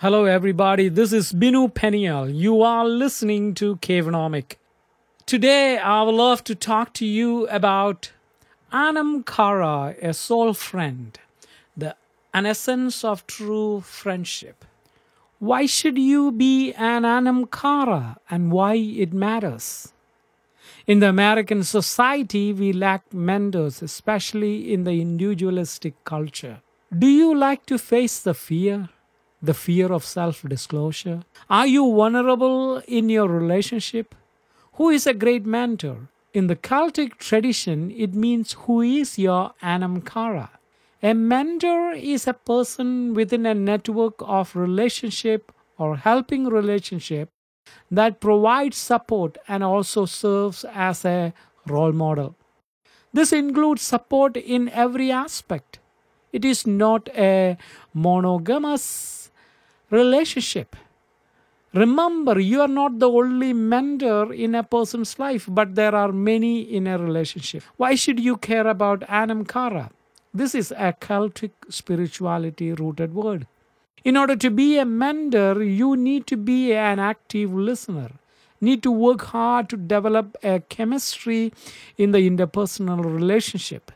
Hello, everybody. This is Binu Peniel. You are listening to Cavenomic. Today, I would love to talk to you about Anamkara, a soul friend, the an essence of true friendship. Why should you be an Anamkara and why it matters? In the American society, we lack mentors, especially in the individualistic culture. Do you like to face the fear? The fear of self disclosure? Are you vulnerable in your relationship? Who is a great mentor? In the Celtic tradition, it means who is your anamkara. A mentor is a person within a network of relationship or helping relationship that provides support and also serves as a role model. This includes support in every aspect. It is not a monogamous relationship. Remember, you are not the only mentor in a person's life, but there are many in a relationship. Why should you care about Anam Cara? This is a Celtic spirituality rooted word. In order to be a mentor, you need to be an active listener. Need to work hard to develop a chemistry in the interpersonal relationship.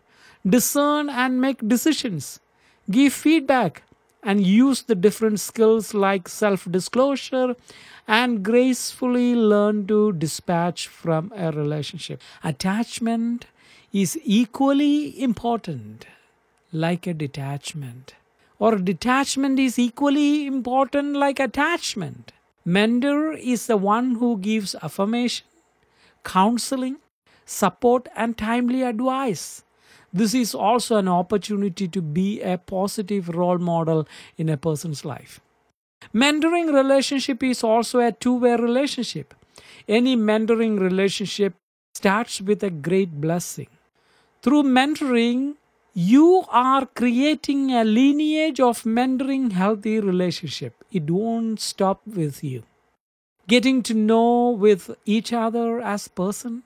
Discern and make decisions. Give feedback and use the different skills like self disclosure and gracefully learn to dispatch from a relationship. Attachment is equally important like a detachment or detachment is equally important like attachment. Mentor is the one who gives affirmation, counseling, support, and timely advice. This is also an opportunity to be a positive role model in a person's life. Mentoring relationship is also a two way relationship. Any mentoring relationship starts with a great blessing. Through mentoring, you are creating a lineage of mentoring healthy relationship it won't stop with you getting to know with each other as person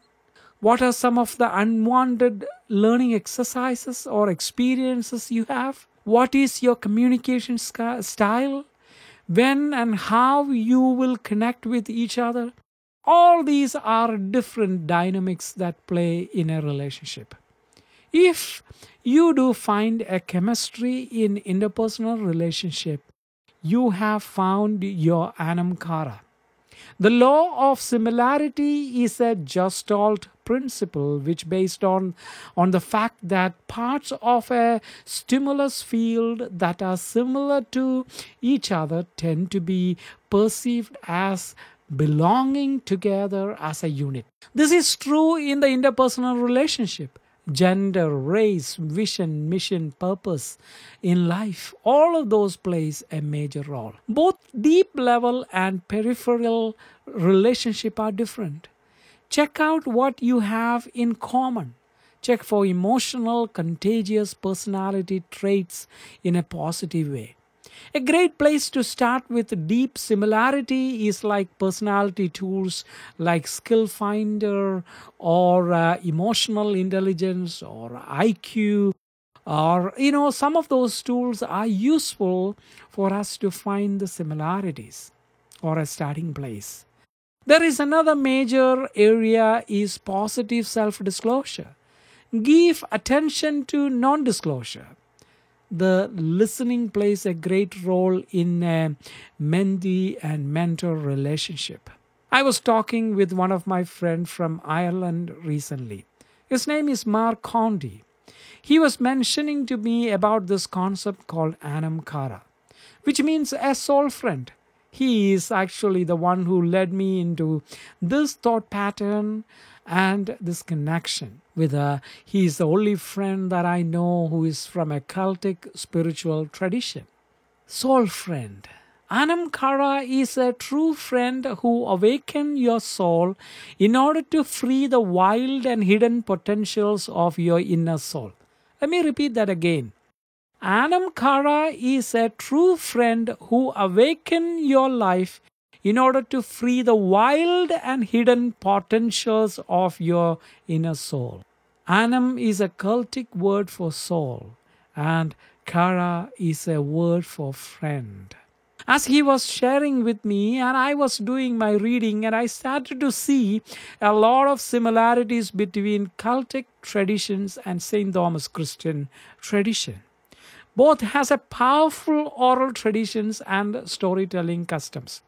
what are some of the unwanted learning exercises or experiences you have? What is your communication style? When and how you will connect with each other? All these are different dynamics that play in a relationship. If you do find a chemistry in interpersonal relationship, you have found your anamkara. The law of similarity is a Gestalt principle which based on on the fact that parts of a stimulus field that are similar to each other tend to be perceived as belonging together as a unit. This is true in the interpersonal relationship gender, race, vision, mission, purpose in life, all of those plays a major role. Both deep level and peripheral relationship are different. Check out what you have in common. Check for emotional, contagious personality traits in a positive way. A great place to start with deep similarity is like personality tools like Skill Finder or uh, emotional intelligence or IQ or you know some of those tools are useful for us to find the similarities or a starting place there is another major area is positive self disclosure give attention to non disclosure the listening plays a great role in a mentee and mentor relationship. I was talking with one of my friends from Ireland recently. His name is Mark Conti. He was mentioning to me about this concept called Anam Cara, which means a soul friend. He is actually the one who led me into this thought pattern and this connection with a he is the only friend that i know who is from a celtic spiritual tradition. Soul friend. Anam cara is a true friend who awaken your soul in order to free the wild and hidden potentials of your inner soul. Let me repeat that again anam cara is a true friend who awaken your life in order to free the wild and hidden potentials of your inner soul. Anam is a Celtic word for soul, and Cara is a word for friend. as he was sharing with me and i was doing my reading and i started to see a lot of similarities between celtic traditions and st thomas christian tradition both has a powerful oral traditions and storytelling customs.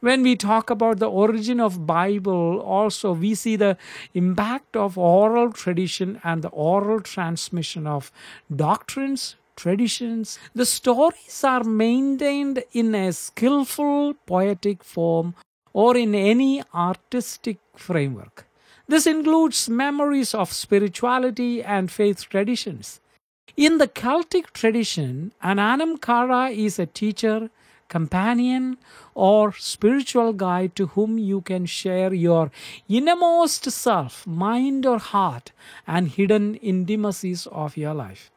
When we talk about the origin of bible also we see the impact of oral tradition and the oral transmission of doctrines traditions. The stories are maintained in a skillful poetic form or in any artistic framework. This includes memories of spirituality and faith traditions in the celtic tradition an anamkara is a teacher companion or spiritual guide to whom you can share your innermost self, mind, or heart, and hidden intimacies of your life.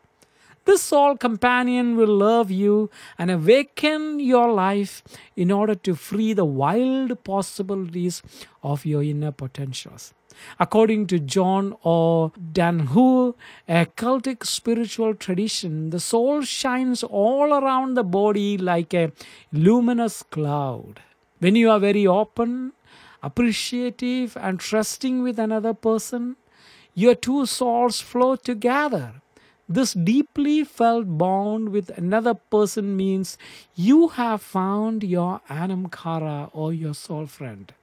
This soul companion will love you and awaken your life in order to free the wild possibilities of your inner potentials. According to John O. Danhu, a Celtic spiritual tradition, the soul shines all around the body like a luminous cloud. When you are very open, appreciative, and trusting with another person, your two souls flow together. This deeply felt bond with another person means you have found your Anamkara or your soul friend.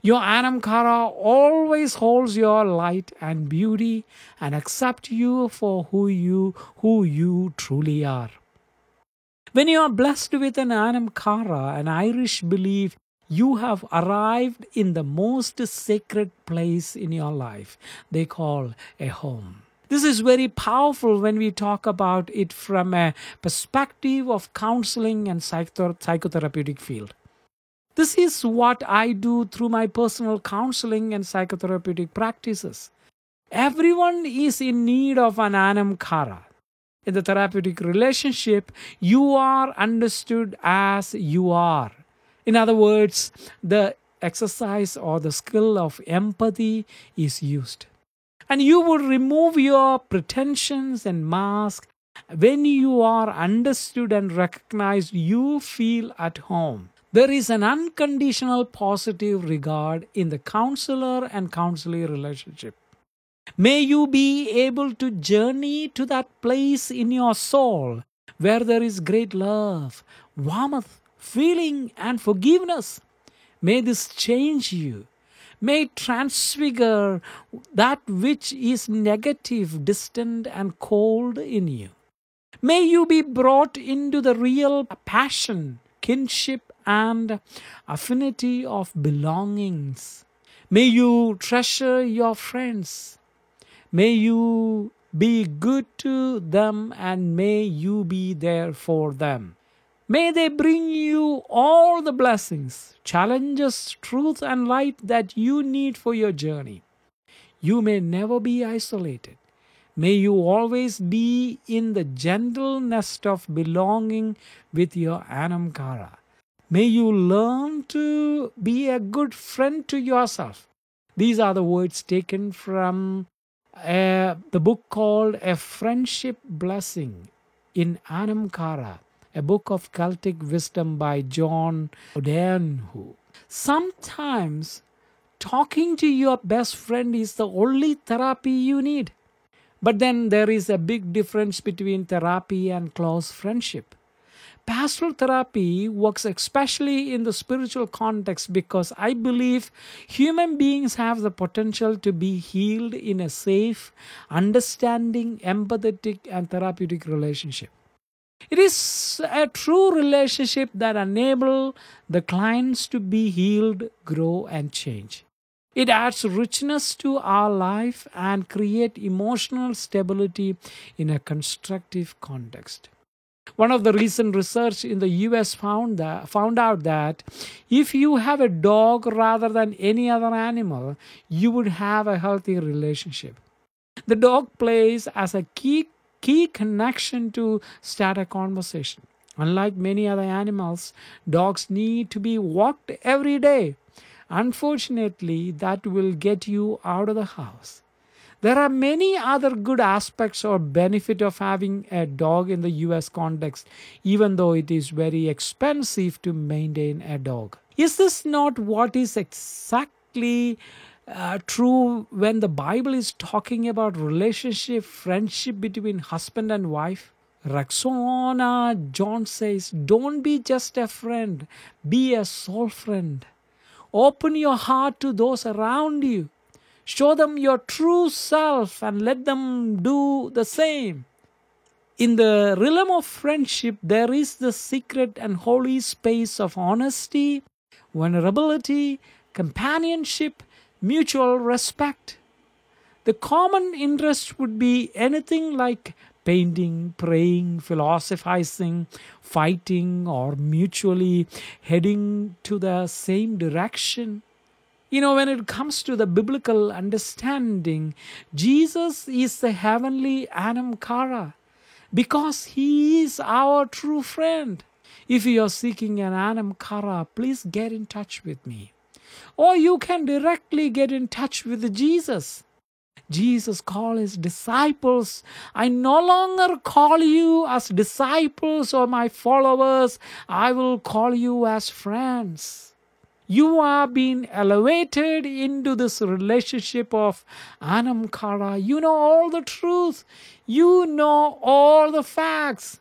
Your Anamkara always holds your light and beauty and accept you for who you who you truly are. When you are blessed with an Anamkara, an Irish belief, you have arrived in the most sacred place in your life. They call a home. This is very powerful when we talk about it from a perspective of counseling and psychotherapeutic field. This is what I do through my personal counseling and psychotherapeutic practices. Everyone is in need of an anamkara. In the therapeutic relationship, you are understood as you are. In other words, the exercise or the skill of empathy is used. And you will remove your pretensions and mask. When you are understood and recognized, you feel at home. There is an unconditional positive regard in the counselor and counselee relationship. May you be able to journey to that place in your soul where there is great love, warmth, feeling, and forgiveness. May this change you. May transfigure that which is negative, distant, and cold in you. May you be brought into the real passion, kinship, and affinity of belongings. May you treasure your friends. May you be good to them and may you be there for them. May they bring you all the blessings, challenges, truth, and light that you need for your journey. You may never be isolated. May you always be in the gentle nest of belonging with your Anamkara. May you learn to be a good friend to yourself. These are the words taken from uh, the book called A Friendship Blessing in Anamkara, a book of Celtic wisdom by John O'Donoghue. Sometimes talking to your best friend is the only therapy you need. But then there is a big difference between therapy and close friendship. Pastoral therapy works especially in the spiritual context because I believe human beings have the potential to be healed in a safe, understanding, empathetic, and therapeutic relationship. It is a true relationship that enable the clients to be healed, grow, and change. It adds richness to our life and create emotional stability in a constructive context. One of the recent research in the US found that found out that if you have a dog rather than any other animal, you would have a healthy relationship. The dog plays as a key key connection to start a conversation. Unlike many other animals, dogs need to be walked every day. Unfortunately, that will get you out of the house. There are many other good aspects or benefit of having a dog in the US context, even though it is very expensive to maintain a dog. Is this not what is exactly uh, true when the Bible is talking about relationship, friendship between husband and wife? Rexona John says, Don't be just a friend, be a soul friend. Open your heart to those around you. Show them your true self and let them do the same. In the realm of friendship, there is the secret and holy space of honesty, vulnerability, companionship, mutual respect. The common interest would be anything like painting, praying, philosophizing, fighting, or mutually heading to the same direction. You know, when it comes to the biblical understanding, Jesus is the heavenly Anam Cara because he is our true friend. If you are seeking an Anam Cara, please get in touch with me. Or you can directly get in touch with Jesus. Jesus called his disciples, I no longer call you as disciples or my followers, I will call you as friends. You are being elevated into this relationship of Anam Cara. You know all the truth. You know all the facts.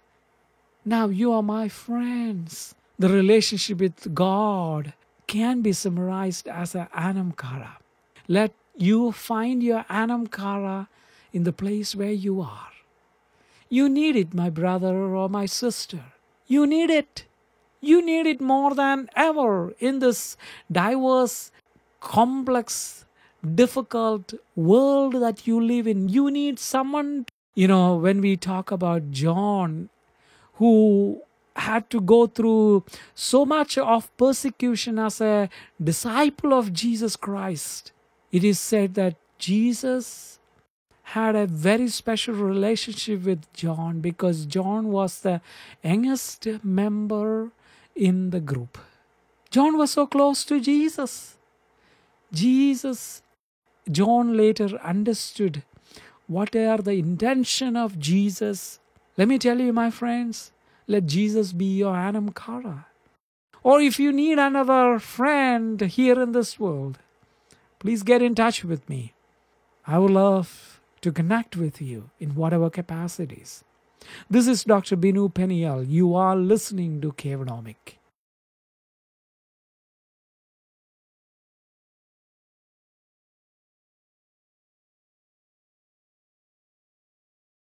Now you are my friends. The relationship with God can be summarized as an anamkara. Let you find your anamkara in the place where you are. You need it, my brother or my sister. You need it. You need it more than ever in this diverse, complex, difficult world that you live in. You need someone, you know, when we talk about John, who had to go through so much of persecution as a disciple of Jesus Christ. It is said that Jesus had a very special relationship with John because John was the youngest member in the group. John was so close to Jesus. Jesus, John later understood what are the intention of Jesus. Let me tell you, my friends, let Jesus be your Anam Cara. Or if you need another friend here in this world, please get in touch with me. I would love to connect with you in whatever capacities. This is Dr. Binu Peniel. You are listening to Cavenomic.